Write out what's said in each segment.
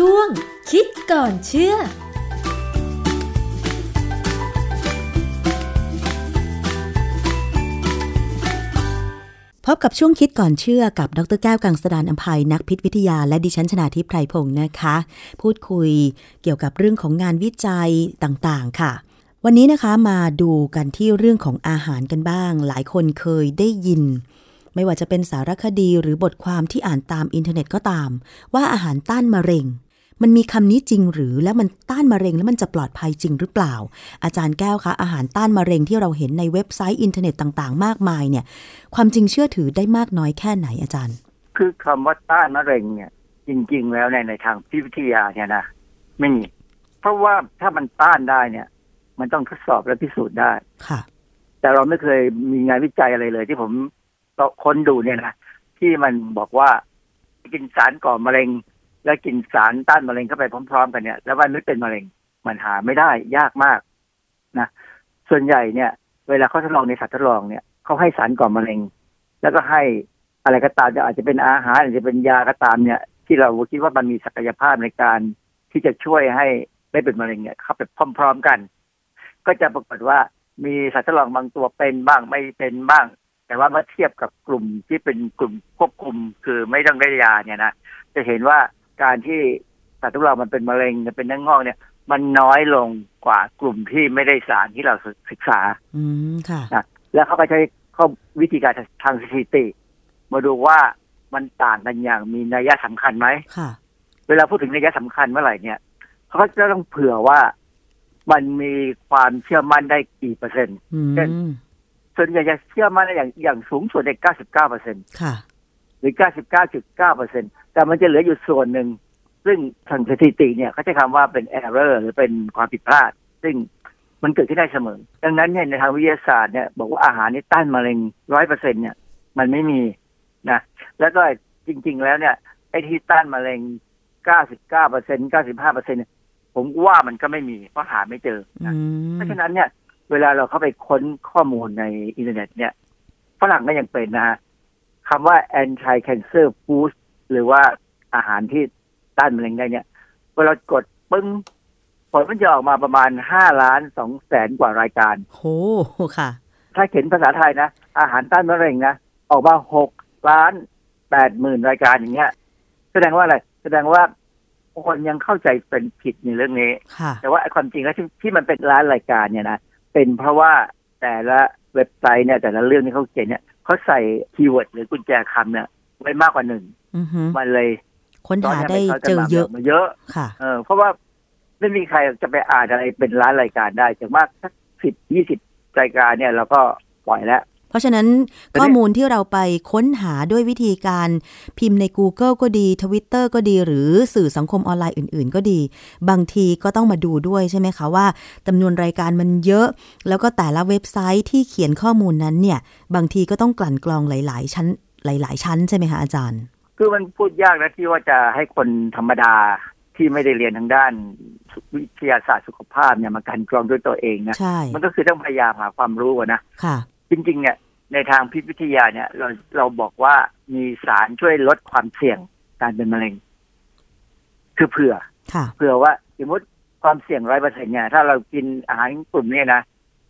ช่วง คิดก่อนเชื่อพบกับช่วงคิดก่อนเชื่อกับ ดรแก้วกังสดานอภัยนักพิษวิทยา และดิฉันชนาทิพไพรพงศ์นะคะ พูดคุยเกี่ยวกับเรื่องของงานวิจัยต่างๆ ค่ะ วันนี้นะคะมาดูกันที่เรื่องของอาหารกันบ้าง หลายคนเคยได้ยิน ไม่ว่าจะเป็นสารคดีหรือบทความที่อ่านตามอินเทอร์เน็ตก็ตาม ว่าอาหารต้านมะเร็ง มันมีคำนี้จริงหรือแล้วมันต้านมะเร็งแล้วมันจะปลอดภัยจริงหรือเปล่า อาจารย์แก้วคะอาหารต้านมะเร็งที่เราเห็นในเว็บไซต์อินเทอร์เน็ตต่างๆ มากมายเนี่ย ความจริงเชื่อถือได้มากน้อยแค่ไหนอาจารย์ คือคำว่าต้านมะเร็งเนี่ย จริง ๆ แล้วในในทางพิษวิทยาเนี่ยนะไม่มีเพราะว่าถ้ามันต้านได้เนี่ย มันต้องทดสอบและพิสูจน์ได้ค่ะ แต่เราไม่เคยมีงานวิจัยอะไรเลย ที่ผมค้นดูเนี่ยนะที่มันบอกว่ากินสารก่อมะเร็ง และกินสารต้านมะเร็งเข้าไปพร้อม ๆ กันเนี่ย แล้วมันไม่เป็นมะเร็งมันหาไม่ได้ยากมากนะส่วนใหญ่เนี่ย เวลาเขาทดลองในสัตว์ทดลองเนี่ยเขาให้สารก่อมะเร็ง แล้วก็ให้อะไรก็ตามจะอาจจะเป็นอาหารอาจจะเป็นยาก็ตามเนี่ย ที่เราคิดว่ามันมีศักยภาพในการที่จะช่วยให้ไม่เป็นมะเร็งเนี่ยเข้าไปพร้อม ๆกัน ก็จะปรากฏว่ามีสัตว์ทดลองบางตัวเป็นบ้างไม่เป็นบ้าง แต่ว่าเมื่อเทียบกับกลุ่มที่เป็นกลุ่มควบคุมคือไม่ต้องได้ยาเนี่ยนะจะเห็นว่า การที่สัตว์ทดลองมันเป็นมะเร็งเป็นเนื้องอกเนี่ย มันน้อยลงกว่ากลุ่มที่ไม่ได้สารที่เราศึกษา อืมค่ะนะแล้วเขาก็ใช้ข้อวิธีการทางสถิติ มาดูว่ามันต่างกันอย่างมีนัยสำคัญไหมค่ะ เวลาพูดถึงนัยสำคัญเมื่อไหร่เนี่ยเขาก็จะต้องเผื่อว่ามันมีความเชื่อมั่นได้กี่เปอร์เซ็นต์อืเช่นมส่วนใหญ่จะเชื่อมั่นได้อย่างอย่างสูงสุดใน99เปอร์เซ็นต์ค่ะห รือ 99.9เปอร์เซ็นต์แต่มันจะเหลืออยู่ส่วนหนึ่ง ซึ่งทางสถิติเนี่ยเขาใช้คำว่าเป็น error หรือเป็นความผิดพลาด ซึ่งมันเกิดขึ้นได้เสมอ ดังนั้นเนี่ยในทางวิทยาศาสตร์เนี่ยบอกว่าอาหารนี่ต้านมะเร็งร้อยเปอร์เซ็นเนี่ยมันไม่มีนะ แล้วก็จริง ๆ แล้วเนี่ยไอ้ที่ต้านมะเร็ง 99เปอร์เซ็นต์95เปอร์เซ็นต์ผมว่ามันก็ไม่มีเพราะหาไม่เจอนะ อืมเพราะฉะนั้นเนี่ย เวลาเราเข้าไปค้นข้อมูลในอินเทอร์เน็ตเนี่ยฝรั่งก็ยังเป็นนะฮะ คำว่า anti cancer food หรือว่าอาหารที่ต้านมะเร็งได้เนี่ยเวลากดปึ้งผลมันจะออกมาประมาณห้าล้านสองแสนกว่ารายการโหค่ะ ถ้าเขียนภาษาไทยนะ อาหารต้านมะเร็งนะ ออกมาหกล้านแปดหมื่นรายการอย่างเงี้ย แสดงว่าอะไร แสดงว่าคนยังเข้าใจเป็นผิดในเรื่องนี้ค่ะแต่ว่าไอ้ความจริงแล้วที่ที่มันเป็นร้านรายการเนี่ยนะ เป็นเพราะว่าแต่ละเว็บไซต์เนี่ยแต่ละเรื่องที่เขาเขียนเนี่ย เขาใส่คีย์เวิร์ดหรือกุญแจคำเนี่ยไว้มากกว่าหนึ่งอือฮึมันเลยค้นหาได้ตนนี้เจอเยอะมาเยอะค่ะ เออ เพราะว่าไม่มีใครจะไปอ่านอะไรเป็นร้านรายการได้จากมากสักสิบยี่สิบรายการเนี่ยเราก็ปล่อยแล้วเพ ราะฉะนั้นแต่เนี่ยข้อมูลที่เราไปค้นหาด้วยวิธีการพิมพ์ใน Google ก็ดี Twitter ก็ดีหรือสื่อสังคมออนไลน์อื่น ๆ ก็ดี บางทีก็ต้องมาดูด้วยใช่ไหมคะว่าจำนวนรายการมันเยอะ แล้วก็แต่ละเว็บไซต์ที่เขียนข้อมูลนั้นเนี่ย บางทีก็ต้องกลั่นกรองหลาย ๆ ชั้นหลาย ๆ ชั้นใช่ไหมคะอาจารย์ คือมันพูดยากนะที่ว่าจะให้คนธรรมดาที่ไม่ได้เรียนทางด้านวิทยาศาสตร์สุขภาพเนี่ยมากันกรองด้วยตัวเองนะใช่มันก็คือต้องพยายามหาความรู้อะนะค่ะ จริงๆเนี่ยในทางพิษวิทยาเนี่ย เราเราบอกว่ามีสารช่วยลดความเสี่ยงการเป็นมะเร็ง คือเผื่อค่ะเผื่อว่าสมมติความเสี่ยงร้อยเปอร์เซ็นเนี่ยถ้าเรากินอาหารกลุ่มเนี้นะ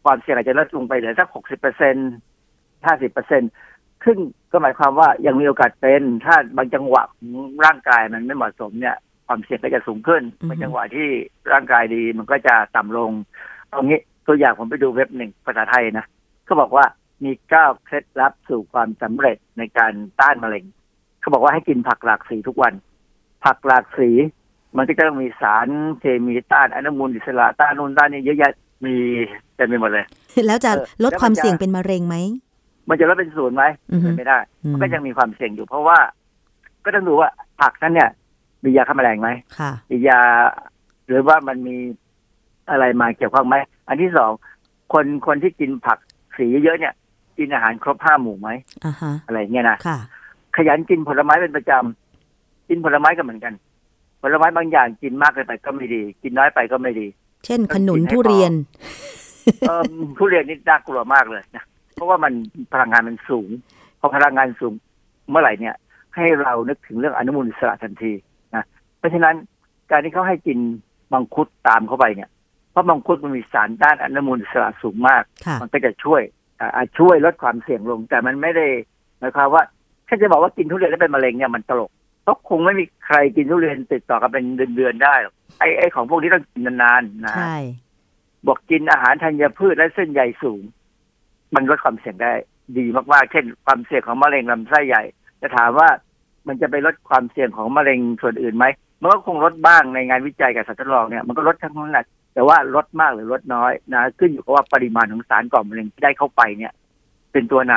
ความเสี่ยงอาจจะลดลงไปเหลือสักหกสิบเปอร์เซ็นห้าสิบเปอร์เซ็นซึ่งก็หมายความว่ายังมีโอกาสเป็น ถ้าบางจังหวะของร่างกายมันไม่เหมาะสมเนี่ย ความเสี่ยงก็จะสูงขึ้นอือฮึบางจังหวะที่ร่างกายดีมันก็จะต่ำลงเอางี้ตัวอย่างผมไปดูเว็บหนึ่งภาษาไทยนะ เขาบอกว่ามีเก้าเคล็ดลับสู่ความสำเร็จในการต้านมะเร็ง เขาบอกว่าให้กินผักหลากสีทุกวัน ผักหลากสี มันก็จะต้องมีสารเคมีต้านอนุมูลอิสระต้านนู่นต้านนี่เยอะแยะมีเต็มไปหมดเลยแล้วจะเออลดแล้วมันความจะเสี่ยงเป็นมะเร็งไหมมันจะลดเป็นศูนย์ไหมอือฮึเป็นไม่ได้อืมมันก็ยังมีความเสี่ยงอยู่เพราะว่า ก็ต้องดูว่าผักนั้นเนี่ย มียาฆ่าแมลงไหมค่ะมียา หรือว่ามันมีอะไรมาเกี่ยวข้องไหม อันที่สองคนคนที่กินผัก สีเยอะๆเนี่ยกินอาหารครบห้าหมู่ไหมอ่าฮะอะไรเงี้ยนะค่ะขยันกินผลไม้เป็นประจำกินผลไม้ก็เหมือนกัน ผลไม้บางอย่างกินมากเกินไปก็ไม่ดี กินน้อยไปก็ไม่ดี เช่นขนุนกินให้ทุเรียนเอิ่มทุเรียนนี่น่ากลัวมากเลยนะเพราะว่ามันพลังงานมันสูงพอพลังงานสูงเมื่อไหร่เนี่ย ให้เรานึกถึงเรื่องอนุมูลอิสระทันทีนะเพราะฉะนั้นการที่เขาให้กินมังคุดตามเข้าไปเนี่ย เพราะมังคุดมันมีสารต้านอนุมูลอิสระสูงมากค่ะมันก็จะช่วยอ่าอาจช่วยลดความเสี่ยงลง แต่มันไม่ได้หมายความว่าถ้าจะบอกว่ากินทุเรียนแล้วเป็นมะเร็งเนี่ยมันตลกเพราะคงไม่มีใครกินทุเรียนติดต่อกันเป็นเดือนๆได้หรอกไอ้ไอ้ของพวกนี้ต้องกินนานๆนะใช่บอกกินอาหารธัญพืชและเส้นใยสูง มันลดความเสี่ยงได้ดีมากๆ เช่น ความเสี่ยงของมะเร็งลำไส้ใหญ่ จะถามว่ามันจะไปลดความเสี่ยงของมะเร็งส่วนอื่นไหมมันก็คงลดบ้างในงานวิจัยกับสัตว์ทดลองเนี่ยมันก็ลดทั้งนั้นแหละ แต่ว่าลดมากหรือลดน้อยนะขึ้นอยู่กับว่าปริมาณของสารก่อมะเร็งที่ได้เข้าไปเนี่ย เป็นตัวไหน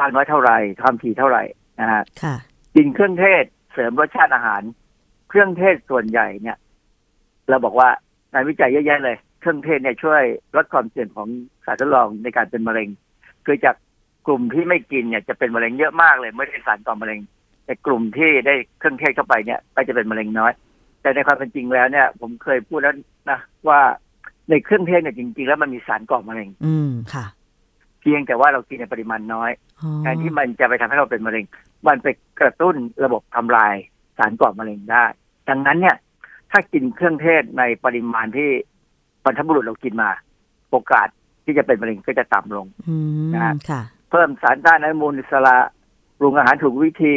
มากน้อยเท่าไหร่ความถี่เท่าไหร่นะฮะค่ะกินเครื่องเทศเสริมรสชาติอาหาร เครื่องเทศส่วนใหญ่เนี่ย เราบอกว่างานวิจัยเยอะแยะเลย เครื่องเทศเนี่ยช่วยลดความเสี่ยงของสารทดลองในการเป็นมะเร็งคือจากกลุ่มที่ไม่กินเนี่ยจะเป็นมะเร็งเยอะมากเลยไม่ได้สารก่อมะเร็ง แต่กลุ่มที่ได้เครื่องเทศเข้าไปเนี่ย ก็จะเป็นมะเร็งน้อย แต่ในความเป็นจริงแล้วเนี่ย ผมเคยพูดแล้วนะว่าในเครื่องเทศเนี่ยจริง ๆ แล้วมันมีสารก่อมะเร็ง อืมค่ะ เพียงแต่ว่าเรากินในปริมาณน้อยอ๋อแทนที่มันจะไปทำให้เราเป็นมะเร็ง มันไปกระตุ้นระบบทำลายสารก่อมะเร็งได้ ดังนั้นเนี่ย ถ้ากินเครื่องเทศในปริมาณที่บรรพบุรุษเรากินมา โอกาสที่จะเป็นมะเร็งก็จะต่ำลงอืมนะฮะค่ะ เพิ่มสารต้านอนุมูลอิสระปรุงอาหารถูกวิธี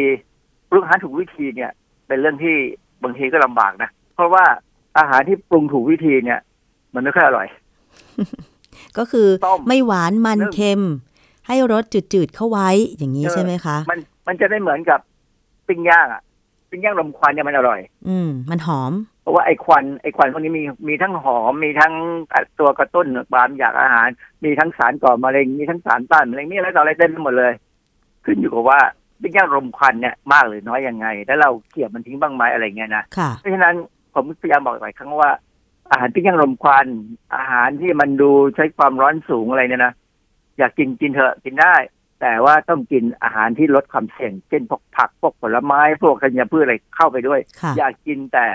ปรุงอาหารถูกวิธีเนี่ย เป็นเรื่องที่ บางทีก็ลำบากนะเพราะว่าอาหารที่ปรุงถูกวิธีเนี่ย มันไม่ค่อยอร่อย ก็คือต้มไม่หวานมันเริ่มเค็ม ให้รสจืดๆเข้าไว้อย่างนี้เออใช่ไหมคะ มันมันจะไม่เหมือนกับปิ้งย่างอะปิ้งย่างลมควันเนี่ยมันอร่อย อืม มันหอม เพราะว่าไอ้ควันไอ้ควันพวกนี้มีมีทั้งหอม มีทั้งตัวกระตุ้นความอยากอาหาร มีทั้งสารก่อมะเร็งมีทั้งสารต้านมะเร็งมีอะไรต่ออะไรเต็มไปหมดเลย ขึ้นอยู่กับว่า ปิ้งย่างลมควันเนี่ยมากหรือน้อยยังไง แล้วเราเกี่ยบมันทิ้งบ้างไหมอะไรเงี้ยนะค่ะเพราะฉะนั้นผมพยายามบอกหลายครั้งว่าอาหารปิ้งย่างลมควันอาหารที่มันดูใช้ความร้อนสูงอะไรเนี่ยนะอยากกินกินเถอะกินได้ แต่ว่าต้องกินอาหารที่ลดความเสี่ยง เช่นพวกผักพวกผลไม้พวกธัญพืชอะไรเข้าไปด้วยค่ะอยากกินแต่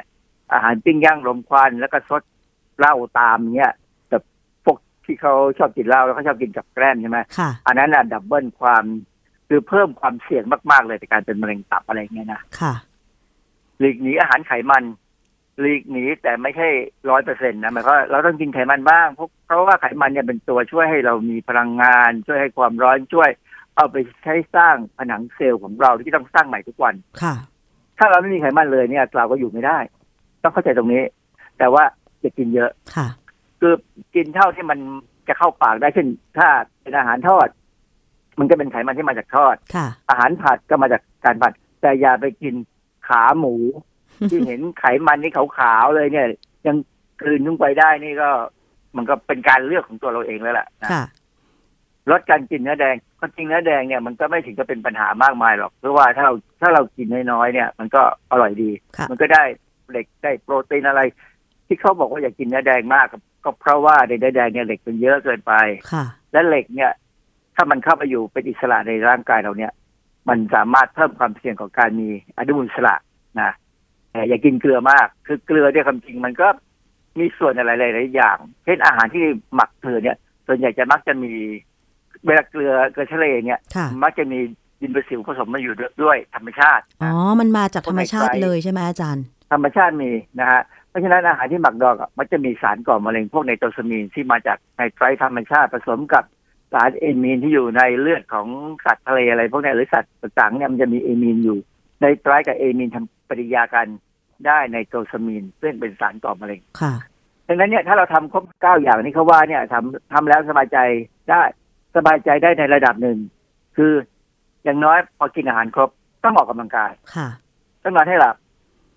อาหารปิ้งย่างลมควันแล้วก็ซดเหล้าตามเนี้ยแต่พวกที่เขาชอบกินเหล้าแล้วเขาชอบกินกับแกล้มใช่ไหมค่ะอันนั้นอะดับเบิลความ คือเพิ่มความเสี่ยงมากๆเลยในการเป็นมะเร็งตับอะไรเงี้ยนะค่ะหลีกหนีอาหารไขมันหลีกหนีแต่ไม่ใช่ร้อยเปอร์เซ็นต์นะหมายความว่าเราต้องกินไขมันบ้างเพราะเพราะว่าไขมันเนี่ยเป็นตัวช่วยให้เรามีพลังงาน ช่วยให้ความร้อนช่วย เอาไปใช้สร้างผนังเซลล์ของเราที่ต้องสร้างใหม่ทุกวันค่ะ ถ้าเราไม่มีไขมันเลยเนี่ยเราก็อยู่ไม่ได้ ต้องเข้าใจตรงนี้ แต่ว่าจะกินเยอะค่ะ คือกินเท่าที่มันจะเข้าปากได้เช่นถ้าเป็นอาหารทอด มันก็เป็นไขมันที่มาจากทอดค่ะอาหารผัดก็มาจากการผัด แต่อย่าไปกินขาหมู ที่เห็นไขมันนี่ขาวๆเลยเนี่ย ยังกลืนลงไปได้นี่ก็ มันก็เป็นการเลือกของตัวเราเองแล้วแหละนะค่ะลดการกินเนื้อแดงความจริงเนื้อแดงเนี่ยมันก็ไม่ถึงจะเป็นปัญหามากมายหรอกเพราะว่าถ้าเราถ้าเรากินน้อยๆเนี่ย มันก็อร่อยดีค่ะมันก็ได้เหล็กได้โปรตีนอะไร ที่เขาบอกว่าอย่ากินเนื้อแดงมากก็เพราะว่าในเนื้อแดงเนี่ยเหล็กมันเยอะเกินไปค่ะและเหล็กเนี่ย ถ้ามันเข้าไปอยู่เป็นอิสระในร่างกายเราเนี่ย มันสามารถเพิ่มความเสี่ยงของการมีอนุมูลอิสระนะแต่อย่ากินเกลือมาก คือเกลือเนี่ยความจริงมันก็มีส่วนอะไรหลายๆอย่าง เช่นอาหารที่หมักเกลือเนี่ย ส่วนใหญ่จะมักจะมี เวลาเกลือเกลือทะเลเนี่ยค่ะมักจะมีดินประสิวผสมมาอยู่ด้วยธรรมชาติ อ๋อนะมันมาจากธรรมชาติเลยใช่ไหมอาจารย์ ธรรมชาติมีนะฮะ เพราะฉะนั้นอาหารที่หมักดองอะมันจะมีสารก่อมะเร็งพวกไนโตรซามีนที่มาจากไนไตรท์ธรรมชาติผสมกับ สารเอมีนที่อยู่ในเลือดของสัตว์ทะเลอะไรพวกเนี้ยหรือสัตว์ต่างๆเนี่ยมันจะมีเอมีนอยู่ไนไตรท์กับเอมีนทำปฏิกิริยากันได้ไนโตรซามีนซึ่งเป็นสารก่อมะเร็งค่ะดังนั้นเนี่ยถ้าเราทำครบเก้าอย่างที่เขาว่าเนี่ยทำทำแล้วสบายใจได้สบายใจได้ในระดับหนึ่ง คืออย่างน้อยพอกินอาหารครบต้องออกกำลังกายค่ะต้องนอนให้หลับ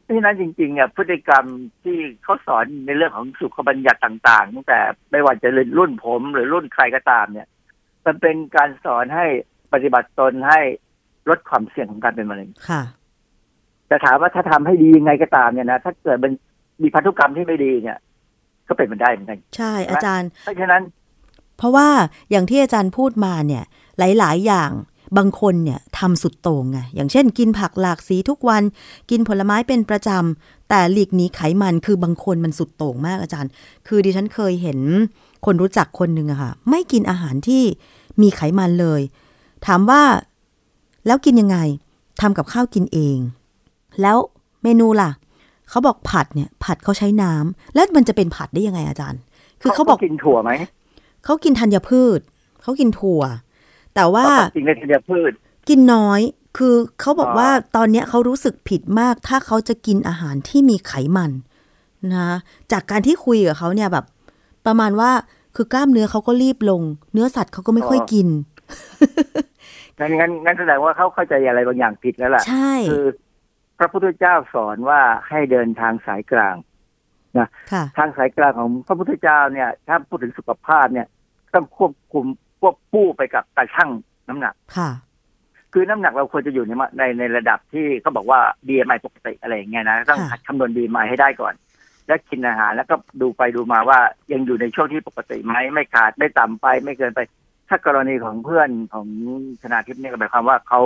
เพราะฉะนั้นจริงๆเนี่ยพฤติกรรมที่เขาสอนในเรื่องของสุขบัญญัติต่าง ๆ ตั้งแต่ไม่ว่าจะรุ่นผมหรือรุ่นใครก็ตามเนี่ย มันเป็นการสอนให้ปฏิบัติตนให้ลดความเสี่ยงของการเป็นมะเร็งค่ะแต่ถามว่าถ้าทำให้ดียังไงก็ตามเนี่ยนะถ้าเกิดมันมีพันธุกรรมที่ไม่ดีเนี่ย ก็เป็นมันได้เหมือนกันใช่อาจารย์ เพราะฉะนั้น เพราะว่าอย่างที่อาจารย์พูดมาเนี่ย หลาย ๆ อย่างบางคนเนี่ยทำสุดโต่งไงอย่างเช่น กินผักหลากสีทุกวัน กินผลไม้เป็นประจำแต่หลีกหนีไขมันคือบางคนมันสุดโต่งมากอาจารย์ คือดิฉันเคยเห็น คนรู้จักคนหนึ่งอะค่ะ ไม่กินอาหารที่มีไขมันเลย ถามว่าแล้วกินยังไงทำกับข้าวกินเอง แล้วเมนูล่ะ เขาบอกผัดเนี่ย ผัดเขาใช้น้ำแล้วมันจะเป็นผัดได้ยังไงอาจารย์ คือเขาบอกกินถั่วไหมเขากินธัญพืชเขากินถั่ว แต่ว่าจริงๆในธัญพืช กินน้อยคือเขาบอกอ๋อว่าตอนเนี้ยเขารู้สึกผิดมาก ถ้าเขาจะกินอาหารที่มีไขมันนะจากการที่คุยกับเขาเนี่ยแบบ ประมาณว่าคือกล้ามเนื้อเขาก็รีบลง เนื้อสัตว์เขาก็ไม่ค่อยกินงั้นงั้นงั้นแสดงว่าเขาเข้าใจอะไรบางอย่างผิดแล้วล่ะใช่คือ พระพุทธเจ้าสอนว่าให้เดินทางสายกลางค่ะทางสายกลางของพระพุทธเจ้าเนี่ย ถ้าพูดถึงสุขภาพเนี่ย ต้องควบคุมควบคู่ไปกับตาชั่งน้ำหนักค่ะ คือน้ำหนักเราควรจะอยู่ในมาในในระดับที่เขาบอกว่า BMI ปกติอะไรอย่างเงี้ยนะต้องค่ะหัดคำนวณ BMI ให้ได้ก่อน แล้วกินอาหารแล้วก็ดูไปดูมาว่ายังอยู่ในช่วงที่ปกติไหมไม่ขาดไม่ต่ำไป ไม่เกินไป ถ้ากรณีของเพื่อนของชนาทิพย์เนี่ยก็หมายความว่าเขา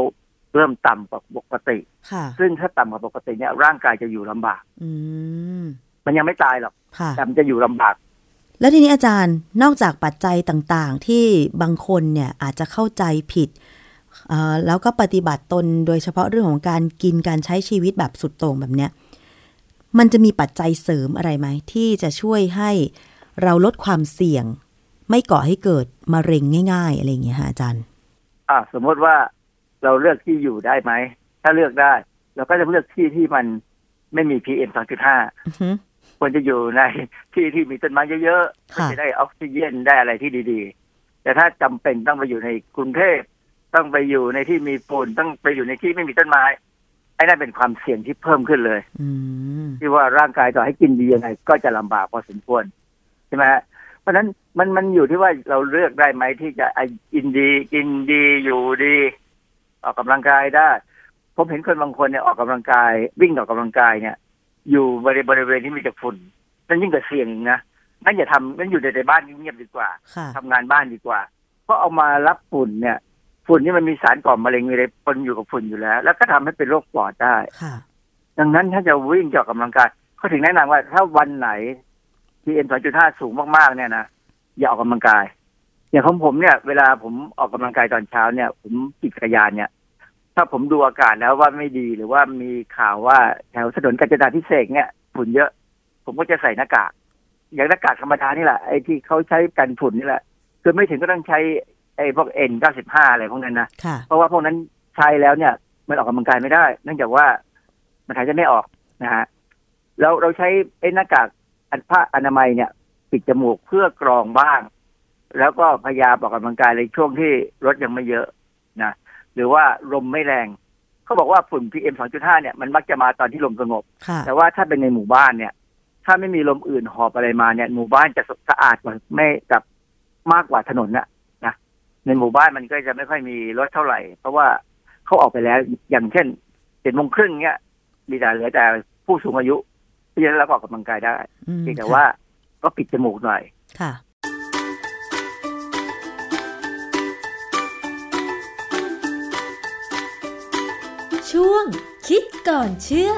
เริ่มต่ำกว่าปกติค่ะซึ่งถ้าต่ำกว่าปกติเนี่ยร่างกายจะอยู่ลำบาก อืมมันยังไม่ตายหรอกค่ะแต่มันจะอยู่ลำบาก แล้วทีนี้อาจารย์นอกจากปัจจัยต่างๆ ที่บางคนเนี่ยอาจจะเข้าใจผิดเอ่อแล้วก็ปฏิบัติตนโดยเฉพาะเรื่องของการกินการใช้ชีวิตแบบสุดโต่งแบบเนี้ย มันจะมีปัจจัยเสริมอะไรไหม ที่จะช่วยให้เราลดความเสี่ยง ไม่ก่อให้เกิดมะเร็งง่าย ๆ อะไรอย่างเงี้ยค่ะอาจารย์ อะสมมติว่าเราเลือกที่อยู่ได้ไหม ถ้าเลือกได้เราก็จะเลือกที่ที่มันไม่มี PM 2.5อือฮึควรจะอยู่ในที่ที่มีต้นไม้เยอะๆค่ะเพื่อจะได้ออกซิเจนได้อะไรที่ดีๆ แต่ถ้าจำเป็นต้องไปอยู่ในกรุงเทพต้องไปอยู่ในที่มีฝุ่นต้องไปอยู่ในที่ไม่มีต้นไม้ ไอ้นั่นเป็นความเสี่ยงที่เพิ่มขึ้นเลยอืมที่ว่าร่างกายต่อให้กินดียังไง ก็จะลำบากพอสมควรใช่ไหมฮะเพราะฉะนั้นมันมันอยู่ที่ว่าเราเลือกได้ไหมที่จะไอ้กินดีกินดีอยู่ดี ออกกำลังกายได้ ผมเห็นคนบางคนเนี่ยออกกำลังกาย วิ่งออกกำลังกายเนี่ย อยู่บริบริเวณที่มีแต่ฝุ่นนั่นยิ่งกว่าเสี่ยงอีกนะนั่นอย่าทำนั่นอยู่ในบ้านเงียบๆดีกว่าค่ะทำงานบ้านดีกว่า เพราะเอามารับฝุ่นเนี่ย ฝุ่นนี่มันมีสารก่อมะเร็งมีอะไรปนอยู่กับฝุ่นอยู่แล้ว แล้วก็ทำให้เป็นโรคปอดได้ค่ะดังนั้นถ้าจะวิ่งจะออกกำลังกายเขาถึงแนะนำว่า ถ้าวันไหน PM 2.5สูงมากๆเนี่ยนะอย่าออกกำลังกาย อย่างของผมเนี่ย เวลาผมออกกำลังกายตอนเช้าเนี่ย ผมขี่จักรยานเนี่ย ถ้าผมดูอากาศแล้วว่าไม่ดีหรือว่ามีข่าวว่าแถวถนนกาญจนาพิเศษกเนี่ยฝุ่นเยอะ ผมก็จะใส่หน้ากากอย่างหน้ากากธรรมดานี่แหละไอ้ที่เขาใช้กันฝุ่นนี่แหละคือไม่ถึงก็ต้องใช้ ไอ้พวก N95 อะไรพวกนั้นนะค่ะเพราะว่าพวกนั้นใช้แล้วเนี่ย มันออกกำลังกายไม่ได้ เนื่องจากว่ามันหายใจไม่ออกนะฮะแล้วเราใช้ไอ้หน้ากากอันผ้าอนามัยเนี่ย ปิดจมูกเพื่อกรองบ้าง แล้วก็พยายามออกกำลังกายในช่วงที่รถยังไม่เยอะนะหรือว่าลมไม่แรงเขาบอกว่าฝุ่น PM 2.5 เนี่ยมันมักจะมาตอนที่ลมสงบค่ะแต่ว่าถ้าเป็นในหมู่บ้านเนี่ย ถ้าไม่มีลมอื่นหอบอะไรมาเนี่ย หมู่บ้านจะสะอาดกว่าไม่กับมากกว่าถนนน่ะนะ ในหมู่บ้านมันก็จะไม่ค่อยมีรถเท่าไหร่ เพราะว่าเขาออกไปแล้วอย่างเช่นเจ็ดโมงครึ่งเนี่ยมีแต่เหลือแต่ผู้สูงอายุที่จะรับออกกำลังกายได้อืมเพียงแต่ว่าก็ปิดจมูกหน่อยค่ะช่วงคิดก่อนเชื่อ